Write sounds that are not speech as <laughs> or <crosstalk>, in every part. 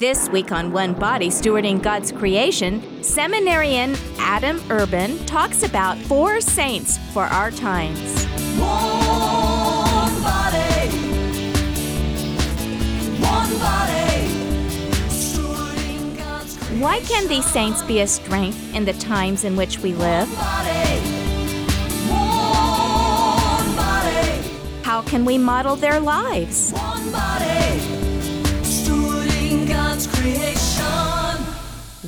This week on One Body Stewarding God's Creation, seminarian Adam Urban talks about four saints for our times. One body. One body. Stewarding God's creation. Why can these saints be a strength in the times in which we live? One body. How can we model their lives?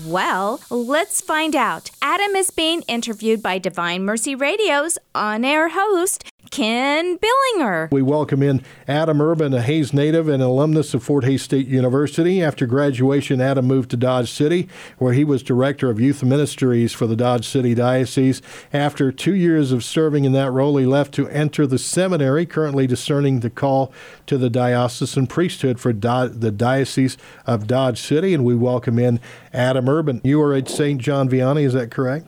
Well, let's find out. Adam is being interviewed by Divine Mercy Radio's on air host, Ken Billinger. We welcome in Adam Urban, a Hays native and alumnus of Fort Hays State University. After graduation, Adam moved to Dodge City, where he was director of youth ministries for the Dodge City Diocese. After two years of serving in that role, he left to enter the seminary, currently discerning the call to the diocesan priesthood for Do- the Diocese of Dodge City. And we welcome in Adam Urban. You are at St. John Vianney, is that correct?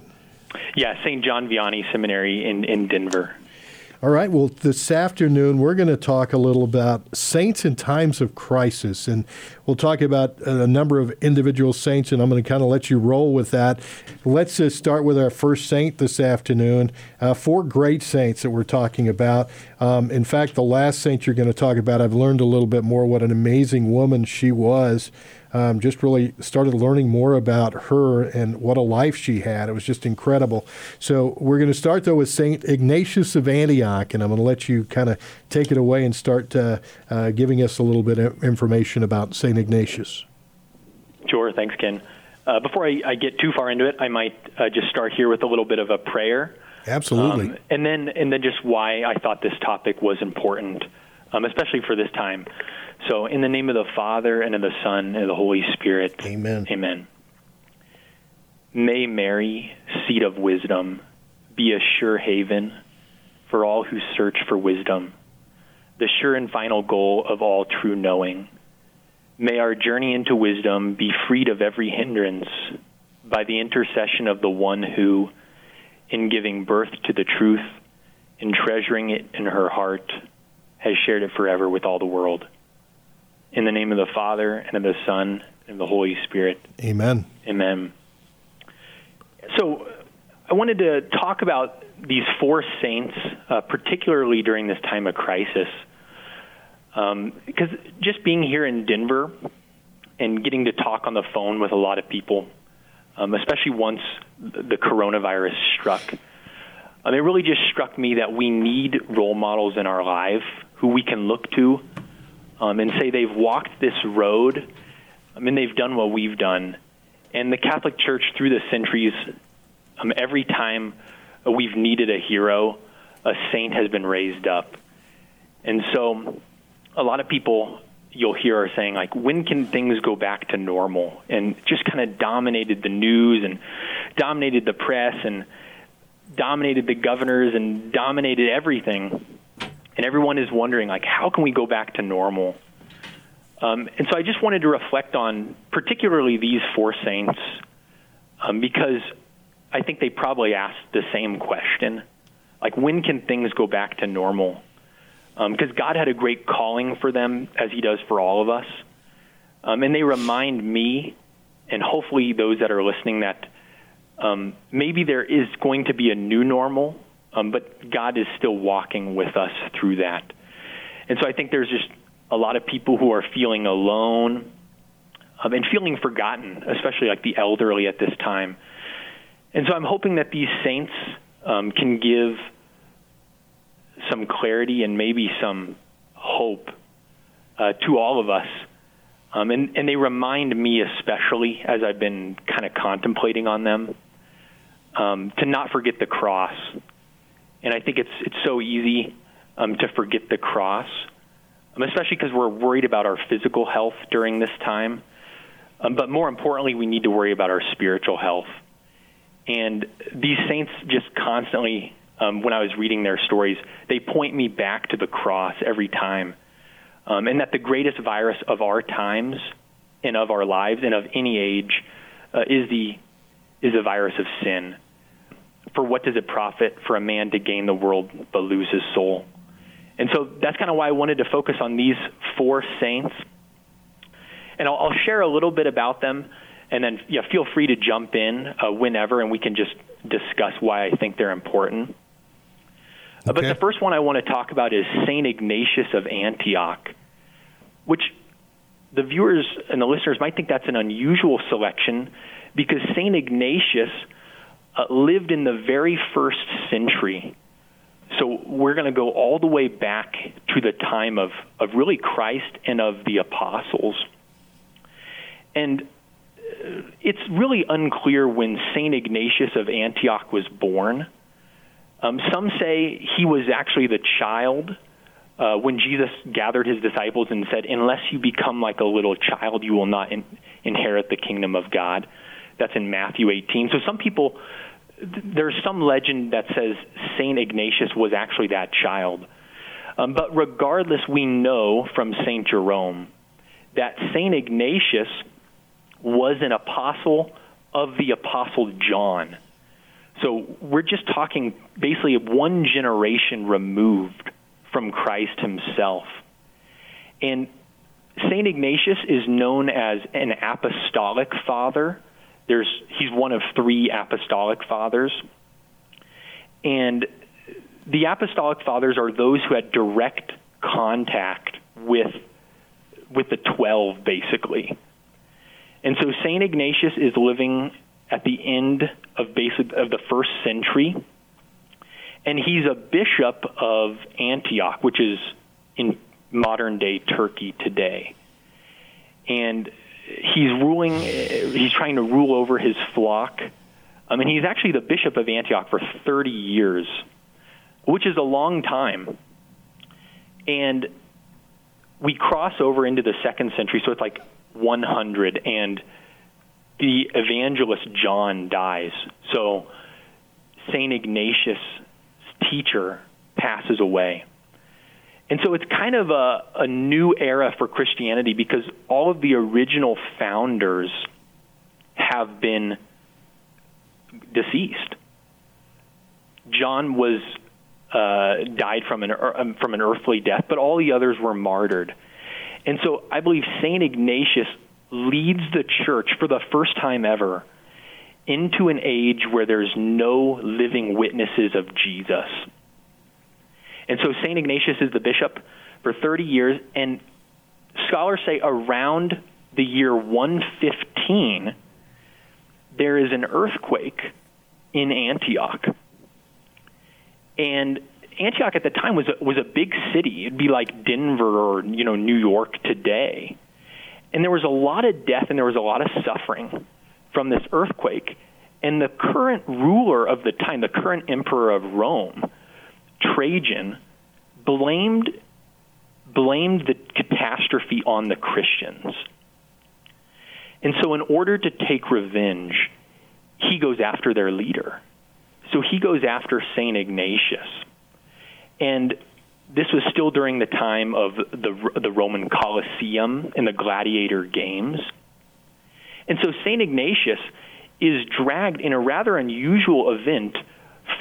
Yeah, St. John Vianney Seminary in, in Denver. All right. Well, this afternoon we're going to talk a little about saints in times of crisis, and we'll talk about a number of individual saints. And I'm going to kind of let you roll with that. Let's just start with our first saint this afternoon. Uh, four great saints that we're talking about. Um, in fact, the last saint you're going to talk about, I've learned a little bit more what an amazing woman she was. Um, just really started learning more about her and what a life she had. It was just incredible. So we're going to start though with Saint Ignatius of Antioch, and I'm going to let you kind of take it away and start uh, uh, giving us a little bit of information about Saint Ignatius. Sure, thanks, Ken. Uh, before I, I get too far into it, I might uh, just start here with a little bit of a prayer. Absolutely. Um, and then and then just why I thought this topic was important, um, especially for this time. So, in the name of the Father and of the Son and of the Holy Spirit. Amen. Amen. May Mary, seat of wisdom, be a sure haven for all who search for wisdom, the sure and final goal of all true knowing. May our journey into wisdom be freed of every hindrance by the intercession of the one who, in giving birth to the truth, in treasuring it in her heart, has shared it forever with all the world. In the name of the Father, and of the Son, and of the Holy Spirit. Amen. Amen. So, I wanted to talk about these four saints, uh, particularly during this time of crisis. Um, because just being here in Denver and getting to talk on the phone with a lot of people, um, especially once the coronavirus struck, um, it really just struck me that we need role models in our life who we can look to um, and say they've walked this road. I mean, they've done what we've done. And the Catholic Church, through the centuries, um, every time we've needed a hero, a saint has been raised up. And so, a lot of people you'll hear are saying, like, when can things go back to normal? And just kind of dominated the news and dominated the press and dominated the governors and dominated everything. And everyone is wondering, like, how can we go back to normal? Um, and so I just wanted to reflect on particularly these four saints um, because I think they probably asked the same question like, when can things go back to normal? Because um, God had a great calling for them, as He does for all of us. Um, and they remind me, and hopefully those that are listening, that um, maybe there is going to be a new normal, um, but God is still walking with us through that. And so I think there's just a lot of people who are feeling alone um, and feeling forgotten, especially like the elderly at this time. And so I'm hoping that these saints um, can give some clarity and maybe some hope uh, to all of us. Um, and, and they remind me, especially as I've been kind of contemplating on them, um, to not forget the cross. And I think it's it's so easy um, to forget the cross, um, especially because we're worried about our physical health during this time. Um, but more importantly, we need to worry about our spiritual health. And these saints just constantly, um, when I was reading their stories, they point me back to the cross every time. Um, and that the greatest virus of our times and of our lives and of any age uh, is the is the virus of sin. For what does it profit for a man to gain the world but lose his soul? And so that's kind of why I wanted to focus on these four saints. And I'll, I'll share a little bit about them, and then yeah, feel free to jump in uh, whenever, and we can just discuss why I think they're important. Uh, But the first one I want to talk about is Saint Ignatius of Antioch, which the viewers and the listeners might think that's an unusual selection because Saint Ignatius uh, lived in the very first century. So we're going to go all the way back to the time of, of really Christ and of the apostles. And uh, it's really unclear when St. Ignatius of Antioch was born. Um, some say he was actually the child uh, when Jesus gathered his disciples and said, Unless you become like a little child, you will not in- inherit the kingdom of God. That's in Matthew 18. So some people, there's some legend that says St. Ignatius was actually that child. Um, but regardless, we know from St. Jerome that St. Ignatius was an apostle of the apostle John. So we're just talking basically one generation removed from Christ himself. And St. Ignatius is known as an apostolic father. There's, he's one of three apostolic fathers. And the apostolic fathers are those who had direct contact with, with the 12, basically. And so St. Ignatius is living at the end of basic of the first century, and he's a bishop of Antioch, which is in modern day Turkey today. And he's ruling, he's trying to rule over his flock. I mean, he's actually the bishop of Antioch for 30 years, which is a long time. And we cross over into the second century, so it's like 100, and the evangelist John dies. So St. Ignatius' teacher passes away. And so it's kind of a, a new era for Christianity because all of the original founders have been deceased. John was uh, died from an um, from an earthly death, but all the others were martyred. And so I believe Saint Ignatius leads the church for the first time ever into an age where there's no living witnesses of Jesus. And so St. Ignatius is the bishop for 30 years, and scholars say around the year 115, there is an earthquake in Antioch. And Antioch at the time was a, was a big city. It'd be like Denver or you know New York today. And there was a lot of death and there was a lot of suffering from this earthquake. And the current ruler of the time, the current emperor of Rome, Trajan, blamed blamed the catastrophe on the Christians. And so in order to take revenge, he goes after their leader. So he goes after St. Ignatius. And this was still during the time of the, the Roman Colosseum and the gladiator games. And so St. Ignatius is dragged in a rather unusual event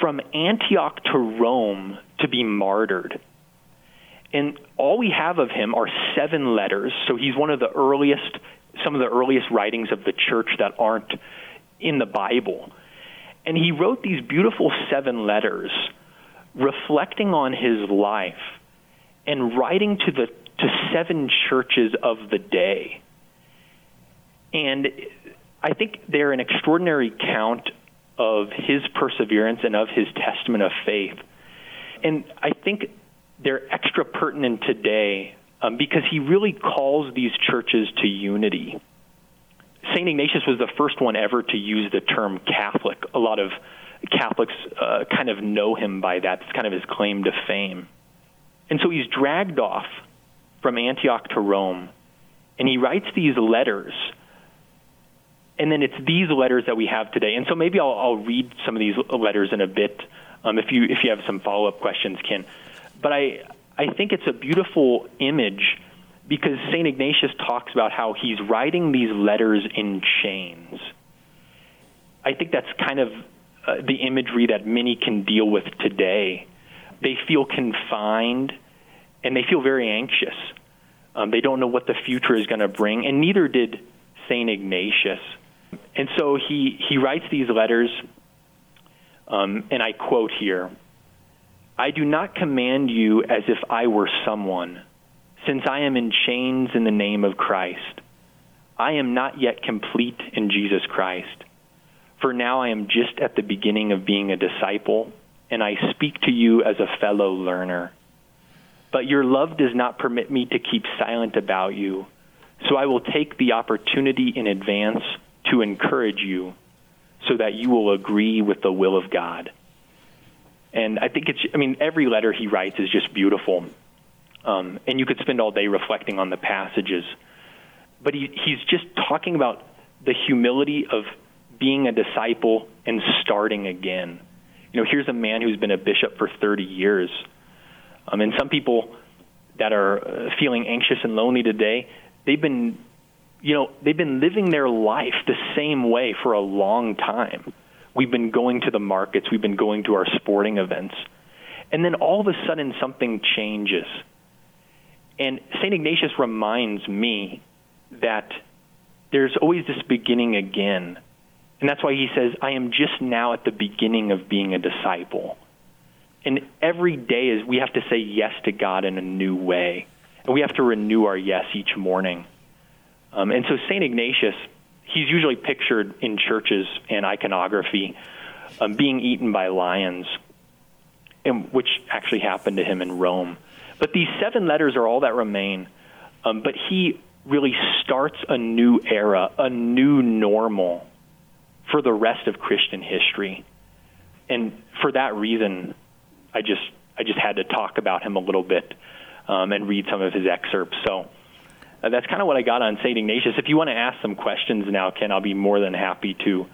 from Antioch to Rome to be martyred. And all we have of him are seven letters. So he's one of the earliest, some of the earliest writings of the church that aren't in the Bible. And he wrote these beautiful seven letters reflecting on his life and writing to the to seven churches of the day. And I think they're an extraordinary count of his perseverance and of his testament of faith. And I think they're extra pertinent today um, because he really calls these churches to unity. St. Ignatius was the first one ever to use the term Catholic. A lot of Catholics uh, kind of know him by that. It's kind of his claim to fame. And so he's dragged off from Antioch to Rome, and he writes these letters. And then it's these letters that we have today. And so maybe I'll, I'll read some of these letters in a bit um, if you if you have some follow up questions, Ken. But I I think it's a beautiful image because St. Ignatius talks about how he's writing these letters in chains. I think that's kind of uh, the imagery that many can deal with today. They feel confined and they feel very anxious Um, they don't know what the future is going to bring, and neither did St. Ignatius. And so he, he writes these letters, um, and I quote here I do not command you as if I were someone, since I am in chains in the name of Christ. I am not yet complete in Jesus Christ. For now I am just at the beginning of being a disciple, and I speak to you as a fellow learner. But your love does not permit me to keep silent about you, so I will take the opportunity in advance to encourage you so that you will agree with the will of God. And I think it's, I mean, every letter he writes is just beautiful. Um, and you could spend all day reflecting on the passages. But he, he's just talking about the humility of being a disciple and starting again. You know, here's a man who's been a bishop for 30 years. Um, and some people that are uh, feeling anxious and lonely today, they've been, you know, they've been living their life the same way for a long time. We've been going to the markets, we've been going to our sporting events. And then all of a sudden something changes. And St. Ignatius reminds me that there's always this beginning again. And that's why he says, I am just now at the beginning of being a disciple. And every day is we have to say yes to God in a new way. And we have to renew our yes each morning. Um, and so St. Ignatius, he's usually pictured in churches and iconography um, being eaten by lions, and, which actually happened to him in Rome. But these seven letters are all that remain. Um, but he really starts a new era, a new normal for the rest of Christian history. And for that reason, I just I just had to talk about him a little bit um, and read some of his excerpts. So uh, that's kind of what I got on Saint Ignatius. If you want to ask some questions now, Ken, I'll be more than happy to.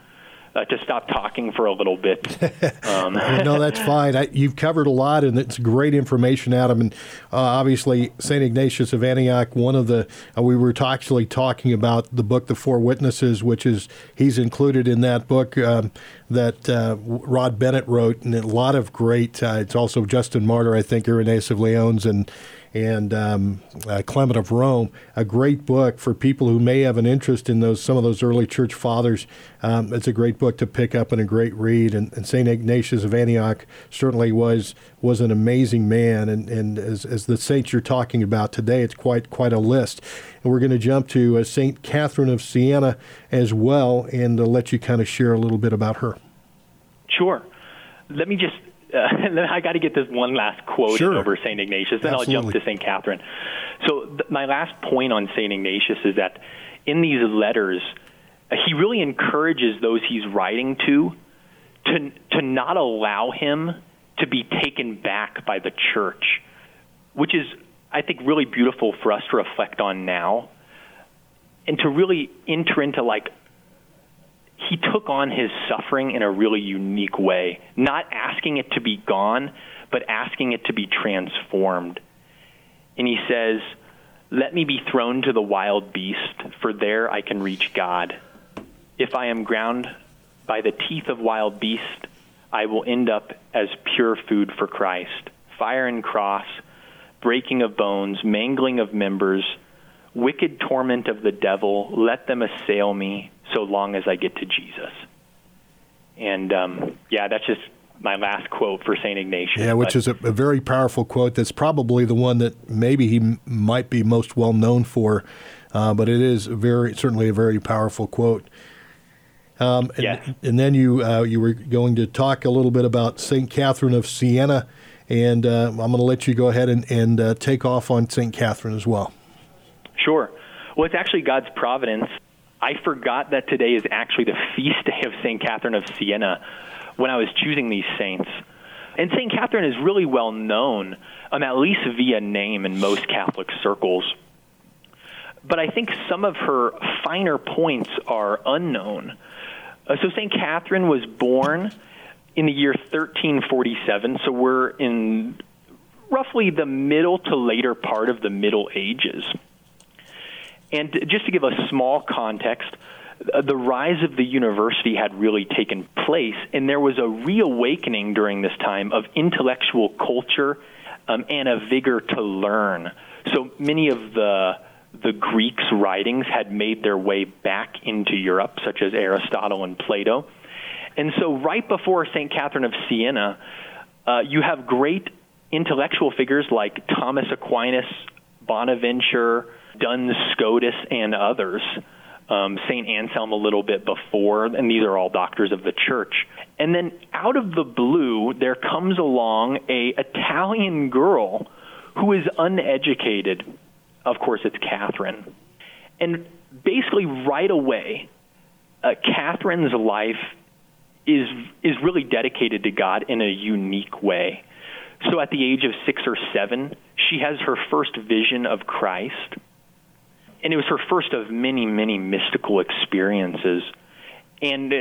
Uh, to stop talking for a little bit. <laughs> Um. <laughs> no, that's fine. I, you've covered a lot, and it's great information, Adam. And uh, obviously, Saint Ignatius of Antioch. One of the uh, we were actually talking about the book, The Four Witnesses, which is he's included in that book um, that uh, Rod Bennett wrote, and a lot of great. Uh, it's also Justin Martyr, I think, Irenaeus of Lyons, and and um, uh, Clement of Rome, a great book for people who may have an interest in those some of those early church fathers. Um, it's a great book to pick up and a great read. And, and Saint Ignatius of Antioch certainly was was an amazing man. And, and as, as the saints you're talking about today, it's quite quite a list. And we're going to jump to uh, Saint Catherine of Siena as well, and uh, let you kind of share a little bit about her. Sure. Let me just uh, <laughs> then I got to get this one last quote Sure. over St. Ignatius, then I'll jump to St. Catherine. So, th- my last point on St. Ignatius is that in these letters, uh, he really encourages those he's writing to to, to not allow him to be taken back by the church, which is, I think, really beautiful for us to reflect on now and to really enter into like he took on his suffering in a really unique way, not asking it to be gone, but asking it to be transformed. And he says, Let me be thrown to the wild beast, for there I can reach God. If I am ground by the teeth of wild beast, I will end up as pure food for Christ. Fire and cross, breaking of bones, mangling of members, wicked torment of the devil, let them assail me so long as I get to Jesus. And um, yeah, that's just my last quote for St. Ignatius. Yeah, which But- is a, a very powerful quote. That's probably the one that maybe he m- might be most well known for, uh, but it is very certainly a very powerful quote. Um, and, Yes. and then you uh, you were going to talk a little bit about Saint Catherine of Siena, and uh, I'm going to let you go ahead and, and uh, take off on Saint Catherine as well. Sure. Well, it's actually God's providence. I forgot that today is actually the feast day of St. Catherine of Siena when I was choosing these saints. And St. Catherine is really well known, um, at least via name in most Catholic circles. But I think some of her finer points are unknown. Uh, so St. Catherine was born in the year 1347, so we're in roughly the middle to later part of the Middle Ages. And just to give a small context, uh, the rise of the university had really taken place, and there was a reawakening during this time of intellectual culture um, and a vigor to learn. So many of the the Greeks' writings had made their way back into Europe, such as Aristotle and Plato. And so, right before St. Catherine of Siena, uh, you have great intellectual figures like Thomas Aquinas, Bonaventure, Duns Scotus, and others. Um, St. Anselm a little bit before, and these are all doctors of the church. And then out of the blue, there comes along a Italian girl who is uneducated. Of course, it's Catherine. And basically, right away, uh, Catherine's life is is really dedicated to God in a unique way. So at the age of 6 or 7, she has her first vision of Christ. And it was her first of many, many mystical experiences. And uh,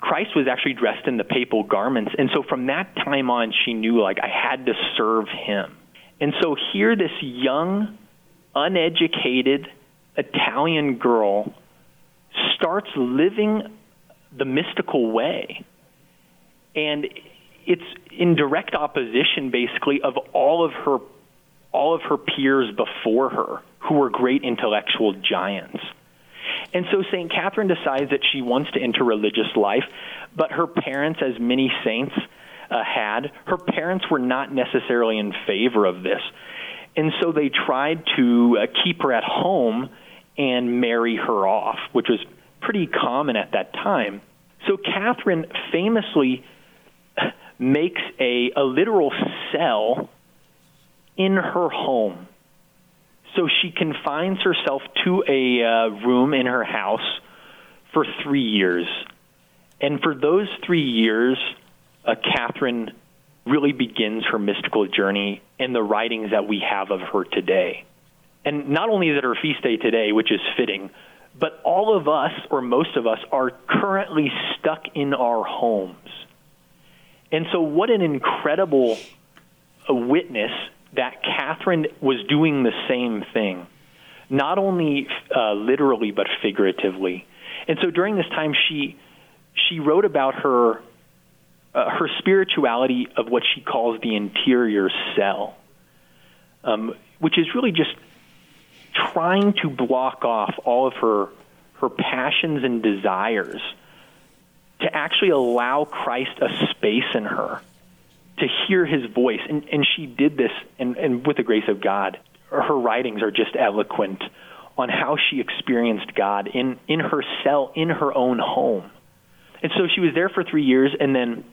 Christ was actually dressed in the papal garments. And so from that time on, she knew, like, I had to serve him. And so here, this young, uneducated Italian girl starts living the mystical way. And it's in direct opposition basically of all of her all of her peers before her who were great intellectual giants. And so St. Catherine decides that she wants to enter religious life, but her parents, as many saints uh, had, her parents were not necessarily in favor of this. And so they tried to uh, keep her at home and marry her off, which was pretty common at that time. So Catherine famously makes a, a literal cell in her home. So she confines herself to a uh, room in her house for three years. And for those three years, uh, Catherine really begins her mystical journey in the writings that we have of her today. And not only is it her feast day today, which is fitting, but all of us, or most of us, are currently stuck in our homes. And so, what an incredible uh, witness that Catherine was doing the same thing, not only uh, literally but figuratively. And so, during this time, she she wrote about her uh, her spirituality of what she calls the interior cell, um, which is really just trying to block off all of her her passions and desires to actually allow Christ a space in her to hear his voice. And, and she did this, and, and with the grace of God, her writings are just eloquent on how she experienced God in, in her cell, in her own home. And so she was there for three years, and then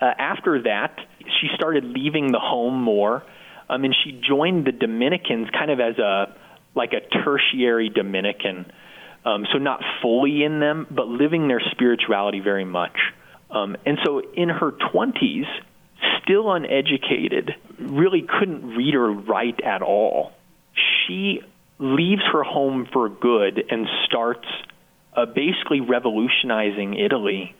uh, after that, she started leaving the home more. Um, and she joined the Dominicans kind of as a like a tertiary Dominican um, so not fully in them, but living their spirituality very much. Um, and so in her 20s, still uneducated, really couldn't read or write at all. She leaves her home for good and starts uh, basically revolutionizing Italy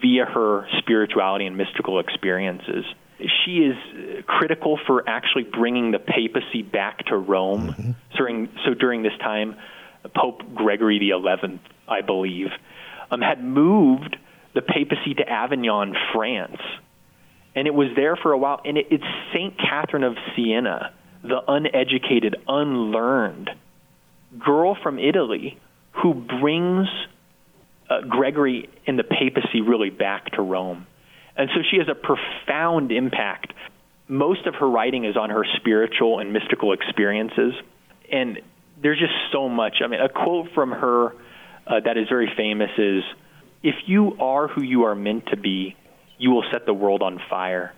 via her spirituality and mystical experiences. She is critical for actually bringing the papacy back to Rome. Mm-hmm. During, so during this time, Pope Gregory XI, I believe, um, had moved the papacy to Avignon, France. And it was there for a while. And it, it's St. Catherine of Siena, the uneducated, unlearned girl from Italy who brings uh, Gregory and the papacy really back to Rome. And so she has a profound impact. Most of her writing is on her spiritual and mystical experiences. And there's just so much. I mean, a quote from her uh, that is very famous is, "If you are who you are meant to be, you will set the world on fire."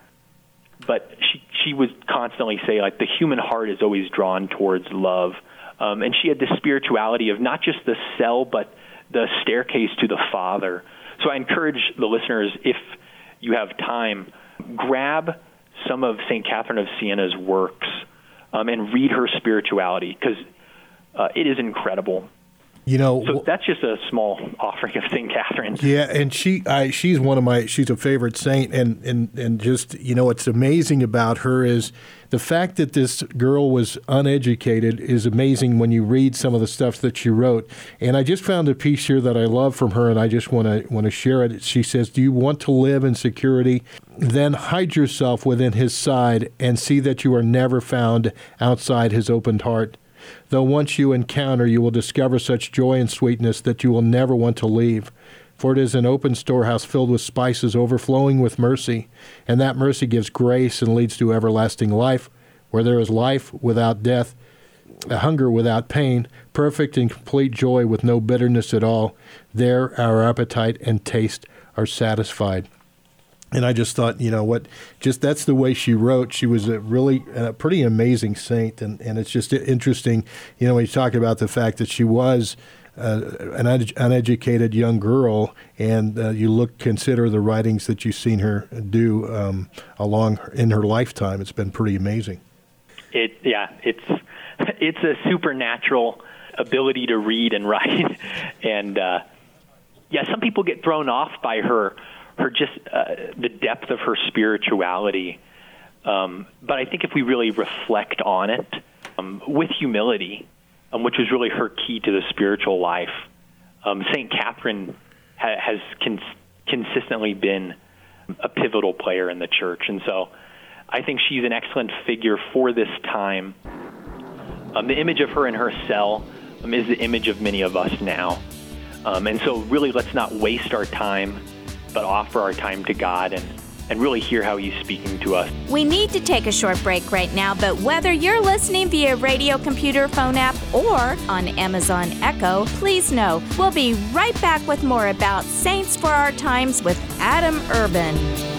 But she she would constantly say like the human heart is always drawn towards love, um, and she had this spirituality of not just the cell but the staircase to the Father. So I encourage the listeners if you have time, grab some of St. Catherine of Siena's works um, and read her spirituality because uh, it is incredible. You know, So that's just a small offering of St. Catherine. Yeah, and she, I, she's one of my, she's a favorite saint, and and and just you know, what's amazing about her is the fact that this girl was uneducated is amazing when you read some of the stuff that she wrote. And I just found a piece here that I love from her, and I just want to want to share it. She says, "Do you want to live in security? Then hide yourself within His side, and see that you are never found outside His opened heart." Though once you encounter, you will discover such joy and sweetness that you will never want to leave. For it is an open storehouse filled with spices, overflowing with mercy, and that mercy gives grace and leads to everlasting life, where there is life without death, a hunger without pain, perfect and complete joy with no bitterness at all. There our appetite and taste are satisfied. And I just thought, you know what, just that's the way she wrote. She was a really a pretty amazing saint, and, and it's just interesting, you know, when you talk about the fact that she was uh, an un- uneducated young girl, and uh, you look consider the writings that you've seen her do um, along in her lifetime. It's been pretty amazing. It yeah, it's it's a supernatural ability to read and write, <laughs> and uh, yeah, some people get thrown off by her her just uh, the depth of her spirituality. Um, but I think if we really reflect on it um, with humility, um, which was really her key to the spiritual life, um, Saint Catherine ha- has cons- consistently been a pivotal player in the church, and so I think she's an excellent figure for this time. Um, the image of her in her cell um, is the image of many of us now. And so, really, let's not waste our time, but offer our time to God and, and really hear how He's speaking to us. We need to take a short break right now, but whether you're listening via radio, computer, phone app, or on Amazon Echo, please know we'll be right back with more about Saints for Our Times with Adam Urban.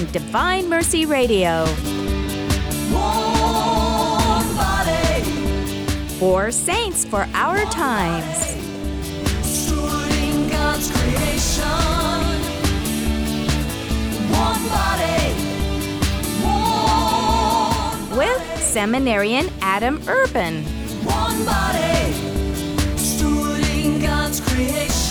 On Divine Mercy Radio. Body, Four saints for our times. God's creation. One body, one, With seminarian Adam Urban. one body, God's creation.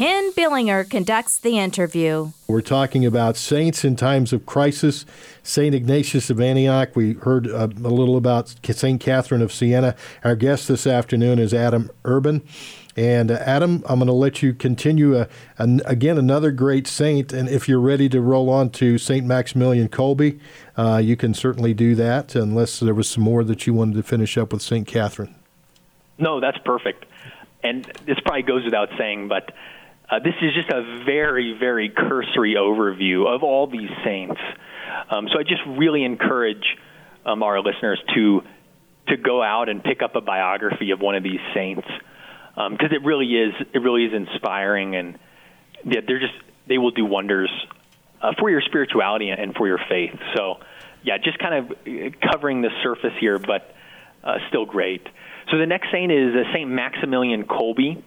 Ken Billinger conducts the interview. We're talking about saints in times of crisis. Saint Ignatius of Antioch. We heard uh, a little about Saint Catherine of Siena. Our guest this afternoon is Adam Urban. And uh, Adam, I'm going to let you continue. Uh, an, again, another great saint. And if you're ready to roll on to Saint Maximilian Kolbe, uh, you can certainly do that, unless there was some more that you wanted to finish up with Saint Catherine. No, that's perfect. And this probably goes without saying, but uh, this is just a very, very cursory overview of all these saints. Um, so I just really encourage um, our listeners to to go out and pick up a biography of one of these saints because it really is it really is inspiring and yeah, they're just they will do wonders uh, for your spirituality and for your faith. So yeah, just kind of uh, covering the surface here, but uh, still great. So the next saint is uh, Saint Maximilian Kolbe.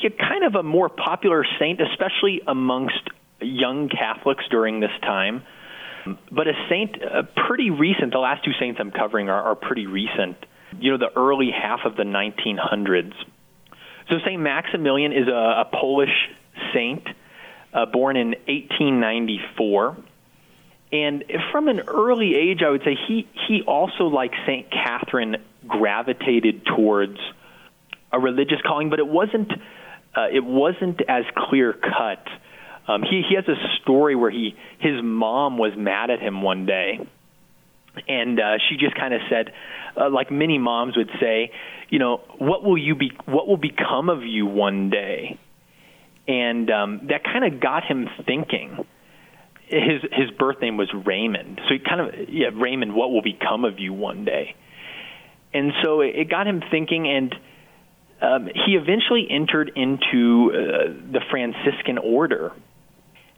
Yeah, kind of a more popular saint, especially amongst young Catholics during this time. But a saint uh, pretty recent. The last two saints I'm covering are, are pretty recent. You know, the early half of the 1900s. So Saint Maximilian is a, a Polish saint, uh, born in 1894. And from an early age, I would say he, he also, like St. Catherine, gravitated towards a religious calling, but it wasn't, uh, it wasn't as clear cut. Um, he, he has a story where he, his mom was mad at him one day, and uh, she just kind of said, uh, like many moms would say, you know, what will you be, what will become of you one day? And um, that kind of got him thinking his his birth name was Raymond. So he kind of yeah, Raymond, what will become of you one day? And so it, it got him thinking, and um, he eventually entered into uh, the Franciscan order.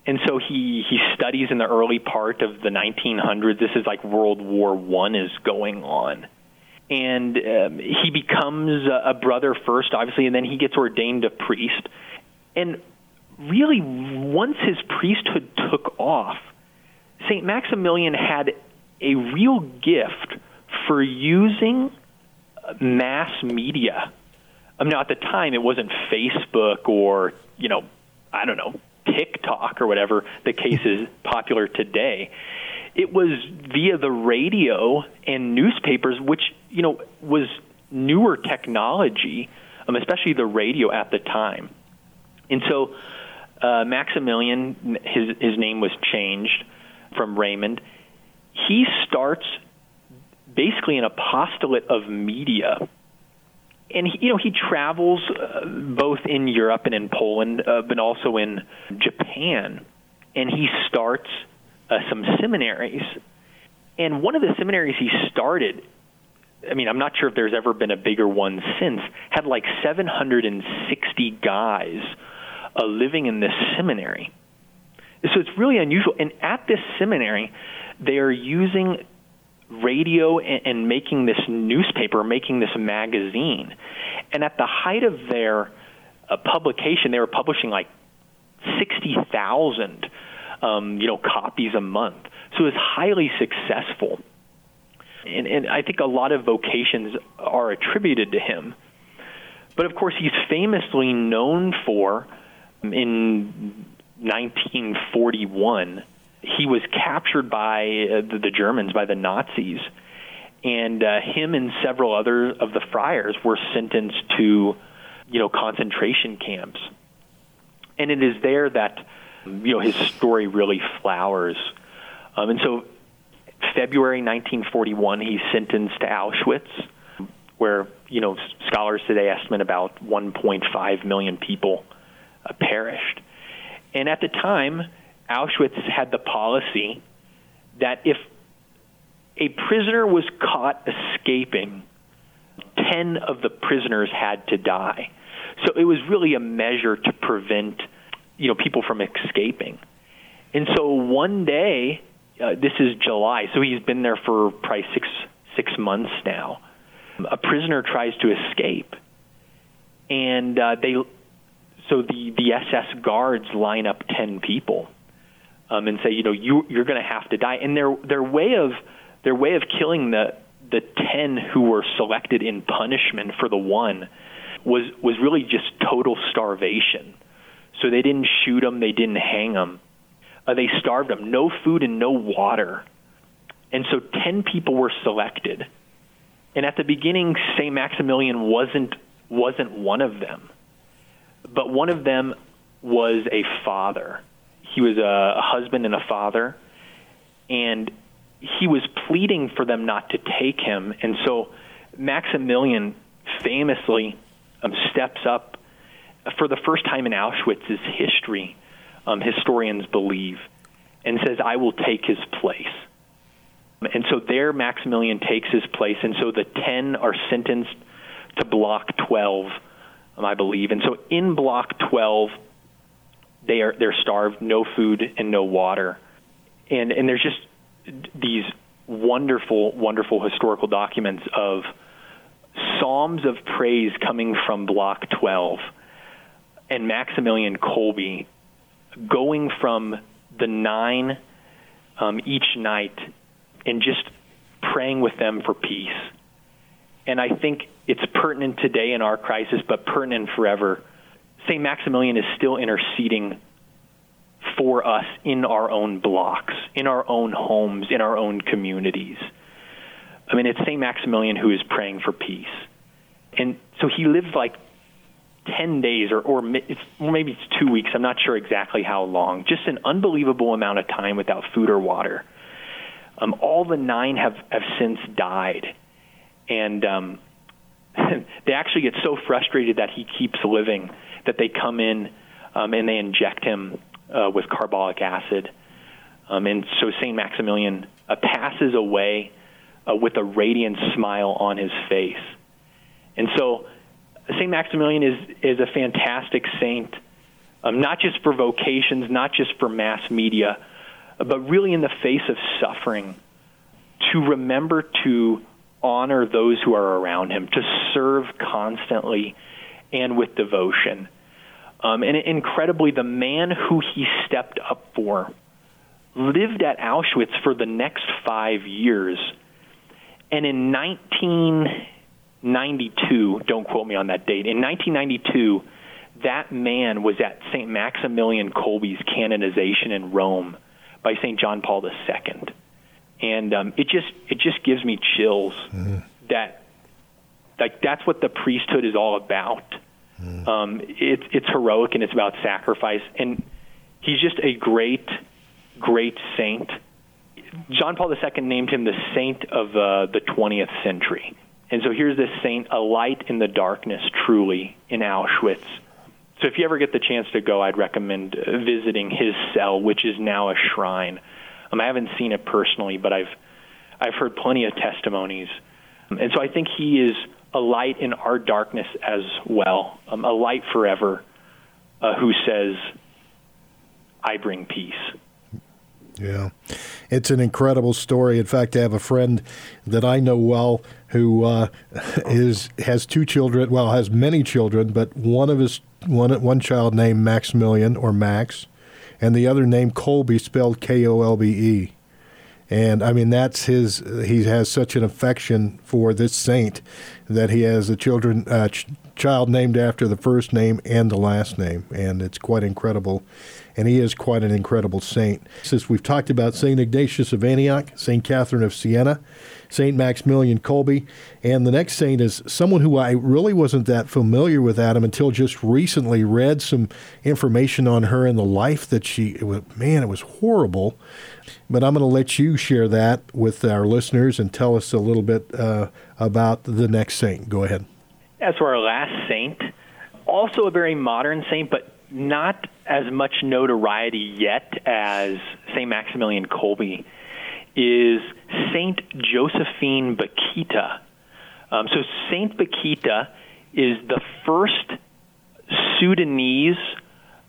And so he he studies in the early part of the 1900s. This is like World War One is going on, and um, he becomes a, a brother first, obviously, and then he gets ordained a priest. And really, once his priesthood took off, St. Maximilian had a real gift for using mass media. I mean, at the time, it wasn't Facebook or, you know, I don't know, TikTok or whatever the case is popular today. It was via the radio and newspapers, which, you know, was newer technology, um, especially the radio at the time. And so uh, Maximilian, his, his name was changed from Raymond. He starts basically an apostolate of media. And he, you know he travels uh, both in Europe and in Poland, uh, but also in Japan, and he starts uh, some seminaries. And one of the seminaries he started, I mean, I'm not sure if there's ever been a bigger one since, had like 760 guys uh, living in this seminary. So it's really unusual. And at this seminary, they are using radio and, and making this newspaper, making this magazine. And at the height of their uh, publication, they were publishing like 60,000 um, you know, copies a month. So it was highly successful. And, and I think a lot of vocations are attributed to him. But of course, he's famously known for, in 1941, he was captured by uh, the, the Germans, by the Nazis, and uh, him and several other of the friars were sentenced to, you know, concentration camps. And it is there that, you know, his story really flowers. Um, and so, February 1941, he's sentenced to Auschwitz, where you know scholars today estimate about 1.5 million people uh, perished. And at the time, Auschwitz had the policy that if a prisoner was caught escaping, 10 of the prisoners had to die. So it was really a measure to prevent, you know, people from escaping. And so one day, uh, this is July, so he's been there for probably six six months now. A prisoner tries to escape, and uh, they so the the SS guards line up ten people um, and say, you know, you you're going to have to die. And their their way of their way of killing the the ten who were selected in punishment for the one was was really just total starvation. So they didn't shoot them, they didn't hang them, uh, they starved them. No food and no water. And so ten people were selected. And at the beginning, Saint Maximilian wasn't wasn't one of them, but one of them was a father he was a, husband and a father, and he was pleading for them not to take him. And so Maximilian famously um, steps up for the first time in Auschwitz's history, um, historians believe, and says, I will take his place. And so there, Maximilian takes his place, and so the 10 are sentenced to Block 12, um, I believe. And so in Block 12, they are they're starved, no food and no water, and and there's just these wonderful, wonderful historical documents of psalms of praise coming from Block 12 and Maximilian Kolbe going from the nine um, each night and just praying with them for peace. And I think it's pertinent today in our crisis, but pertinent forever St. Maximilian is still interceding for us in our own blocks, in our own homes, in our own communities. I mean, it's St. Maximilian who is praying for peace. And so he lived like 10 days or, or maybe it's two weeks. I'm not sure exactly how long. Just an unbelievable amount of time without food or water. Um, all the nine have, have since died. And um, <laughs> they actually get so frustrated that he keeps living that they come in um, and they inject him uh, with carbolic acid. Um, and so St. Maximilian uh, passes away uh, with a radiant smile on his face. And so St. Maximilian is, is a fantastic saint, um, not just for vocations, not just for mass media, but really in the face of suffering, to remember to honor those who are around him, to serve constantly and with devotion. Um, and incredibly, the man who he stepped up for lived at Auschwitz for the next five years. And in 1992, don't quote me on that date, in 1992, that man was at St. Maximilian Kolbe's canonization in Rome by St. John Paul II. And um, it just it just gives me chills that like that's what the priesthood is all about. Um, it's it's heroic and it's about sacrifice, and he's just a great, great saint. John Paul II named him the saint of uh, the 20th century, and so here's this saint, a light in the darkness, truly in Auschwitz. So if you ever get the chance to go, I'd recommend uh, visiting his cell, which is now a shrine. Um, I haven't seen it personally, but I've I've heard plenty of testimonies, and so I think he is a light in our darkness as well, um, a light forever, uh, who says, "I bring peace." Yeah, it's an incredible story. In fact, I have a friend that I know well who uh, <laughs> is has two children. Well, has many children, but one of his one one child named Maximilian or Max, and the other named Kolbe, spelled K O L B E. And I mean, that's his. He has such an affection for this saint that he has a children uh, ch- child named after the first name and the last name, and it's quite incredible. And he is quite an incredible saint. Since we've talked about Saint Ignatius of Antioch, Saint Catherine of Siena, Saint Maximilian Kolbe, and the next saint is someone who I really wasn't that familiar with Adam until just recently. Read some information on her and the life that she. It was, man, it was horrible. But I'm going to let you share that with our listeners and tell us a little bit uh, about the next saint. Go ahead. As for our last saint, also a very modern saint, but not as much notoriety yet as St. Maximilian Kolbe, is Saint Josephine Bakhita. Um, so Saint Bakhita is the first Sudanese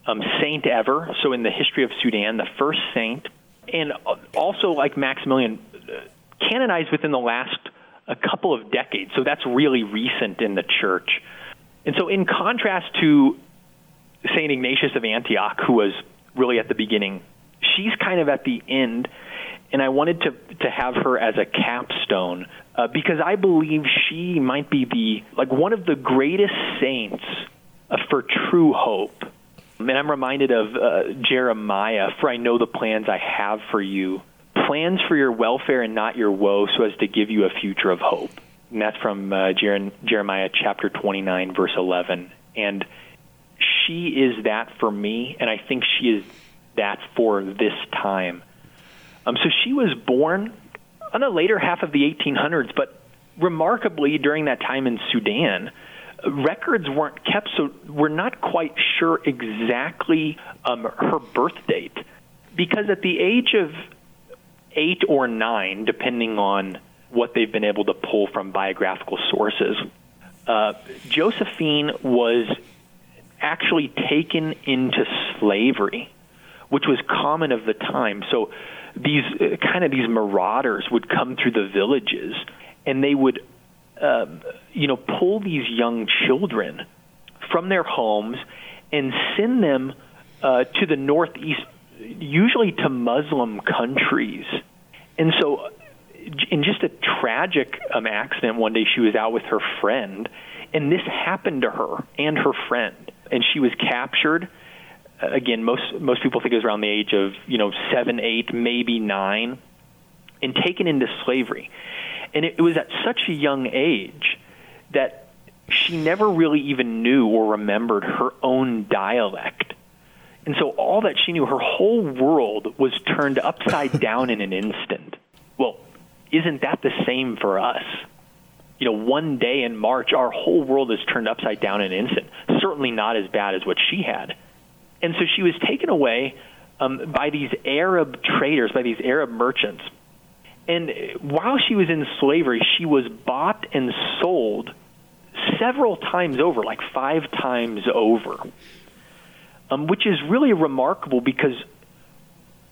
um, saint ever. So in the history of Sudan, the first saint, and also like Maximilian, canonized within the last a couple of decades. So that's really recent in the church. And so, in contrast to St. Ignatius of Antioch, who was really at the beginning, she's kind of at the end. And I wanted to, to have her as a capstone uh, because I believe she might be the like one of the greatest saints uh, for true hope. And I'm reminded of uh, Jeremiah, for I know the plans I have for you, plans for your welfare and not your woe, so as to give you a future of hope. And that's from uh, Jer- Jeremiah chapter 29, verse 11. And she is that for me, and I think she is that for this time. Um, so she was born on the later half of the 1800s, but remarkably during that time in Sudan, records weren't kept, so we're not quite sure exactly um, her birth date. Because at the age of eight or nine, depending on what they've been able to pull from biographical sources, uh, Josephine was actually taken into slavery, which was common of the time. So these uh, kind of these marauders would come through the villages, and they would, um, you know, pull these young children from their homes and send them uh, to the northeast, usually to Muslim countries. And so, in just a tragic um, accident, one day she was out with her friend, and this happened to her and her friend, and she was captured. Uh, Again, most most people think it was around the age of you know seven, eight, maybe nine, and taken into slavery. And it, it was at such a young age that she never really even knew or remembered her own dialect. And so all that she knew, her whole world was turned upside <laughs> down in an instant. Well, isn't that the same for us? You know, one day in March, our whole world is turned upside down in an instant. Certainly not as bad as what she had. And so she was taken away um, by these Arab traders, by these Arab merchants. And while she was in slavery, she was bought and sold several times over, like five times over, um, which is really remarkable because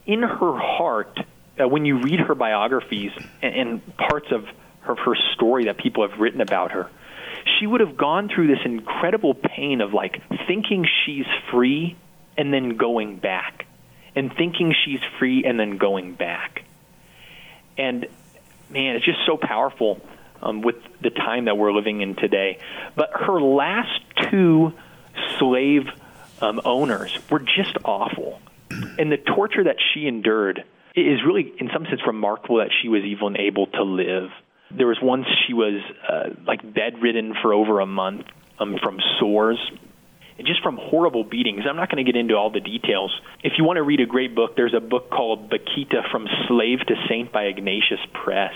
in her heart, uh, when you read her biographies and, and parts of of her story that people have written about her, she would have gone through this incredible pain of like thinking she's free and then going back, and thinking she's free and then going back. And man, it's just so powerful um, with the time that we're living in today. But her last two slave um, owners were just awful. And the torture that she endured is really, in some sense, remarkable that she was even able to live. There was once she was uh, like bedridden for over a month um, from sores just from horrible beatings. I'm not going to get into all the details. If you want to read a great book, there's a book called Bakhita From Slave to Saint by Ignatius Press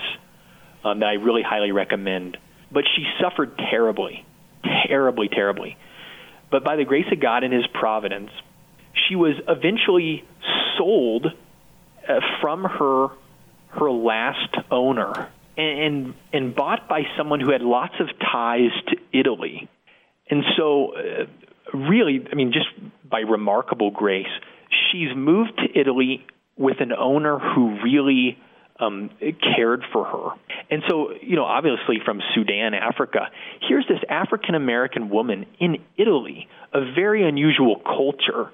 um, that I really highly recommend. But she suffered terribly, terribly, terribly. But by the grace of God and His providence, she was eventually sold uh, from her her last owner and, and and bought by someone who had lots of ties to Italy. And so, uh, really, I mean, just by remarkable grace, she's moved to Italy with an owner who really um, cared for her. And so, you know, obviously from Sudan, Africa, here's this African American woman in Italy, a very unusual culture,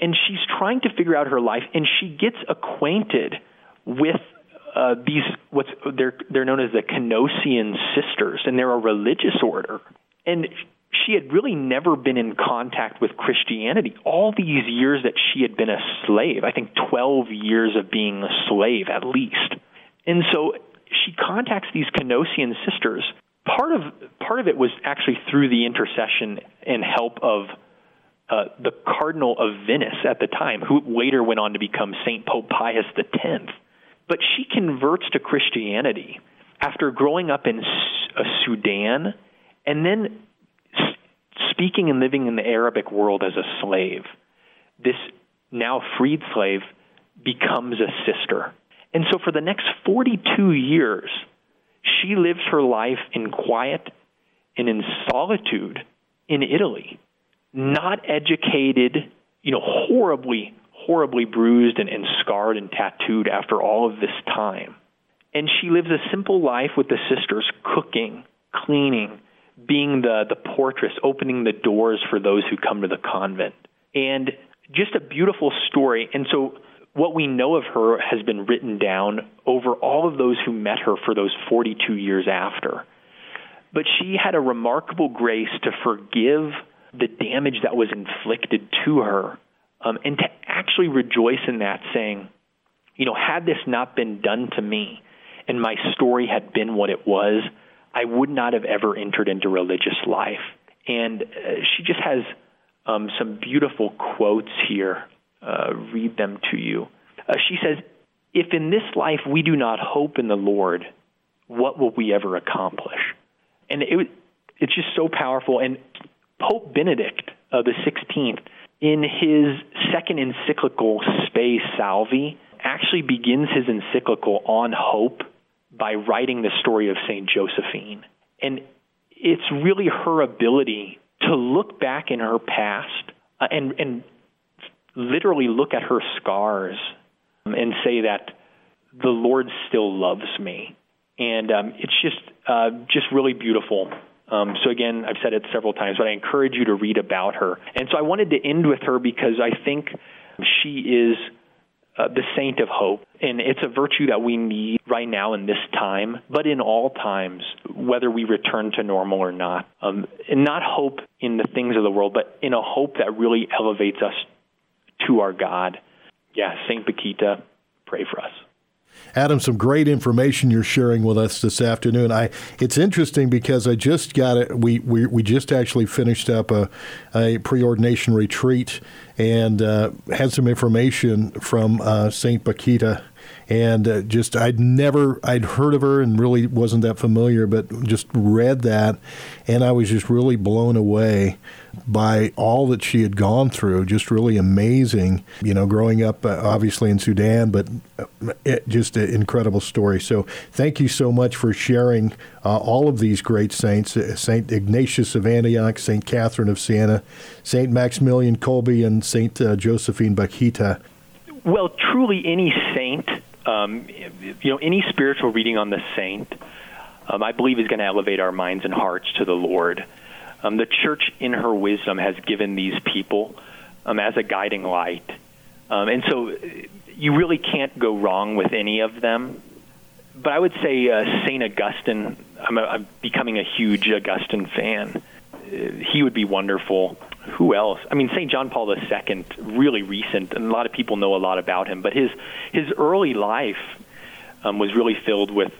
and she's trying to figure out her life, and she gets acquainted with uh, these what's they're they're known as the Canossian sisters, and they're a religious order, and she had really never been in contact with Christianity all these years that she had been a slave. I think 12 years of being a slave at least. And so she contacts these Canossian sisters. Part of part of it was actually through the intercession and help of uh, the Cardinal of Venice at the time, who later went on to become Saint Pope Pius X. But she converts to Christianity after growing up in uh, Sudan and then speaking and living in the Arabic world as a slave, this now freed slave becomes a sister. And so for the next 42 years, she lives her life in quiet and in solitude in Italy, not educated, you know, horribly, horribly bruised and, and scarred and tattooed after all of this time. And she lives a simple life with the sisters, cooking, cleaning, being the, the portress, opening the doors for those who come to the convent. And just a beautiful story. And so, what we know of her has been written down over all of those who met her for those 42 years after. But she had a remarkable grace to forgive the damage that was inflicted to her um, and to actually rejoice in that, saying, you know, had this not been done to me and my story had been what it was, I would not have ever entered into religious life. And uh, she just has um, some beautiful quotes here. Uh, read them to you. Uh, she says, If in this life we do not hope in the Lord, what will we ever accomplish? And it, it's just so powerful. And Pope Benedict uh, the 16th, in his second encyclical, Spe Salvi, actually begins his encyclical on hope by writing the story of St. Josephine. And it's really her ability to look back in her past uh, and, and literally look at her scars and say that the Lord still loves me. And um, it's just uh, just really beautiful. Um, so again, I've said it several times, but I encourage you to read about her. And so I wanted to end with her because I think she is uh, the saint of hope. And it's a virtue that we need right now in this time, but in all times, whether we return to normal or not. Um, and not hope in the things of the world, but in a hope that really elevates us to our God. Yeah, Saint Bakhita, pray for us. Adam, some great information you're sharing with us this afternoon. I it's interesting because I just got it. We we, we just actually finished up a, a preordination retreat and uh, had some information from uh, Saint Bakhita and uh, just I'd never I'd heard of her and really wasn't that familiar, but just read that, and I was just really blown away by all that she had gone through. Just really amazing, you know, growing up uh, obviously in Sudan, but uh, it, just an incredible story. So thank you so much for sharing uh, all of these great saints: uh, Saint Ignatius of Antioch, Saint Catherine of Siena, Saint Maximilian Kolbe, and Saint uh, Josephine Bakhita. Well, truly, any saint um, you know, any spiritual reading on the saint um, I believe is going to elevate our minds and hearts to the Lord. Um, the church, in her wisdom, has given these people um, as a guiding light. Um, and so you really can't go wrong with any of them. But I would say uh, St. Augustine, I'm, a, I'm becoming a huge Augustine fan. Uh, he would be wonderful. Who else? I mean, St. John Paul II, really recent, and a lot of people know a lot about him. But his his early life um, was really filled with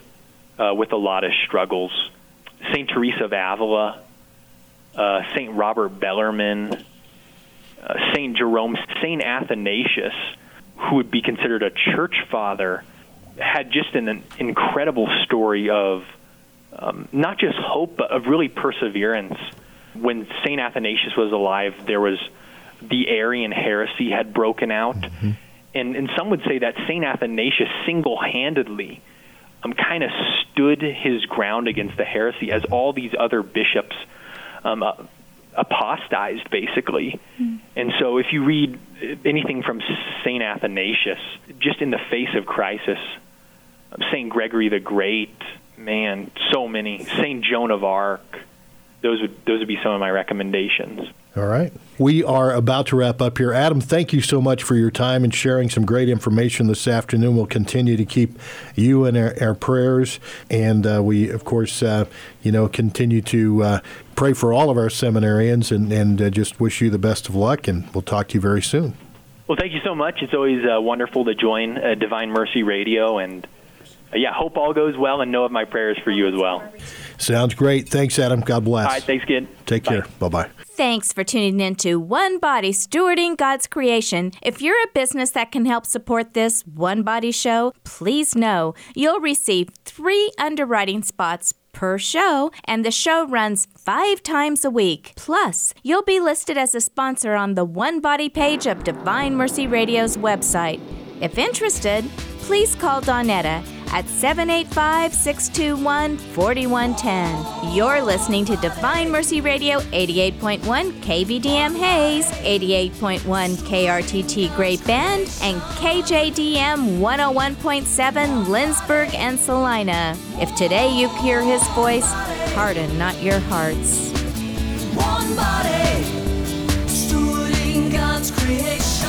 uh, with a lot of struggles. St. Teresa of Avila, uh, St. Robert Bellarmine, uh, St. Jerome, St. Athanasius, who would be considered a church father, had just an, an incredible story of um, not just hope, but of really perseverance. When St. Athanasius was alive, there was the Arian heresy had broken out. Mm-hmm. And, and some would say that St. Athanasius single handedly um, kind of stood his ground against the heresy as all these other bishops um, uh, apostatized, basically. Mm. And so, if you read anything from Saint Athanasius, just in the face of crisis, Saint Gregory the Great, man, so many. Saint Joan of Arc. Those would those would be some of my recommendations. All right. We are about to wrap up here. Adam, thank you so much for your time and sharing some great information this afternoon. We'll continue to keep you in our, our prayers. And uh, we, of course, uh, you know, continue to uh, pray for all of our seminarians and, and uh, just wish you the best of luck. And we'll talk to you very soon. Well, thank you so much. It's always uh, wonderful to join uh, Divine Mercy Radio. And yeah, hope all goes well and know of my prayers for you as well. Sounds great. Thanks, Adam. God bless. All right. Thanks, kid. Take Bye. care. Bye bye. Thanks for tuning in to One Body Stewarding God's Creation. If you're a business that can help support this One Body show, please know you'll receive three underwriting spots per show, and the show runs five times a week. Plus, you'll be listed as a sponsor on the One Body page of Divine Mercy Radio's website. If interested, please call Donetta at 785 621 4110. You're listening to Divine Mercy Radio 88.1 KVDM Hays, 88.1 KRTT Great Bend, and KJDM 101.7 Lindsborg and Salina. If today you hear his voice, harden not your hearts. One body, stewarding God's creation.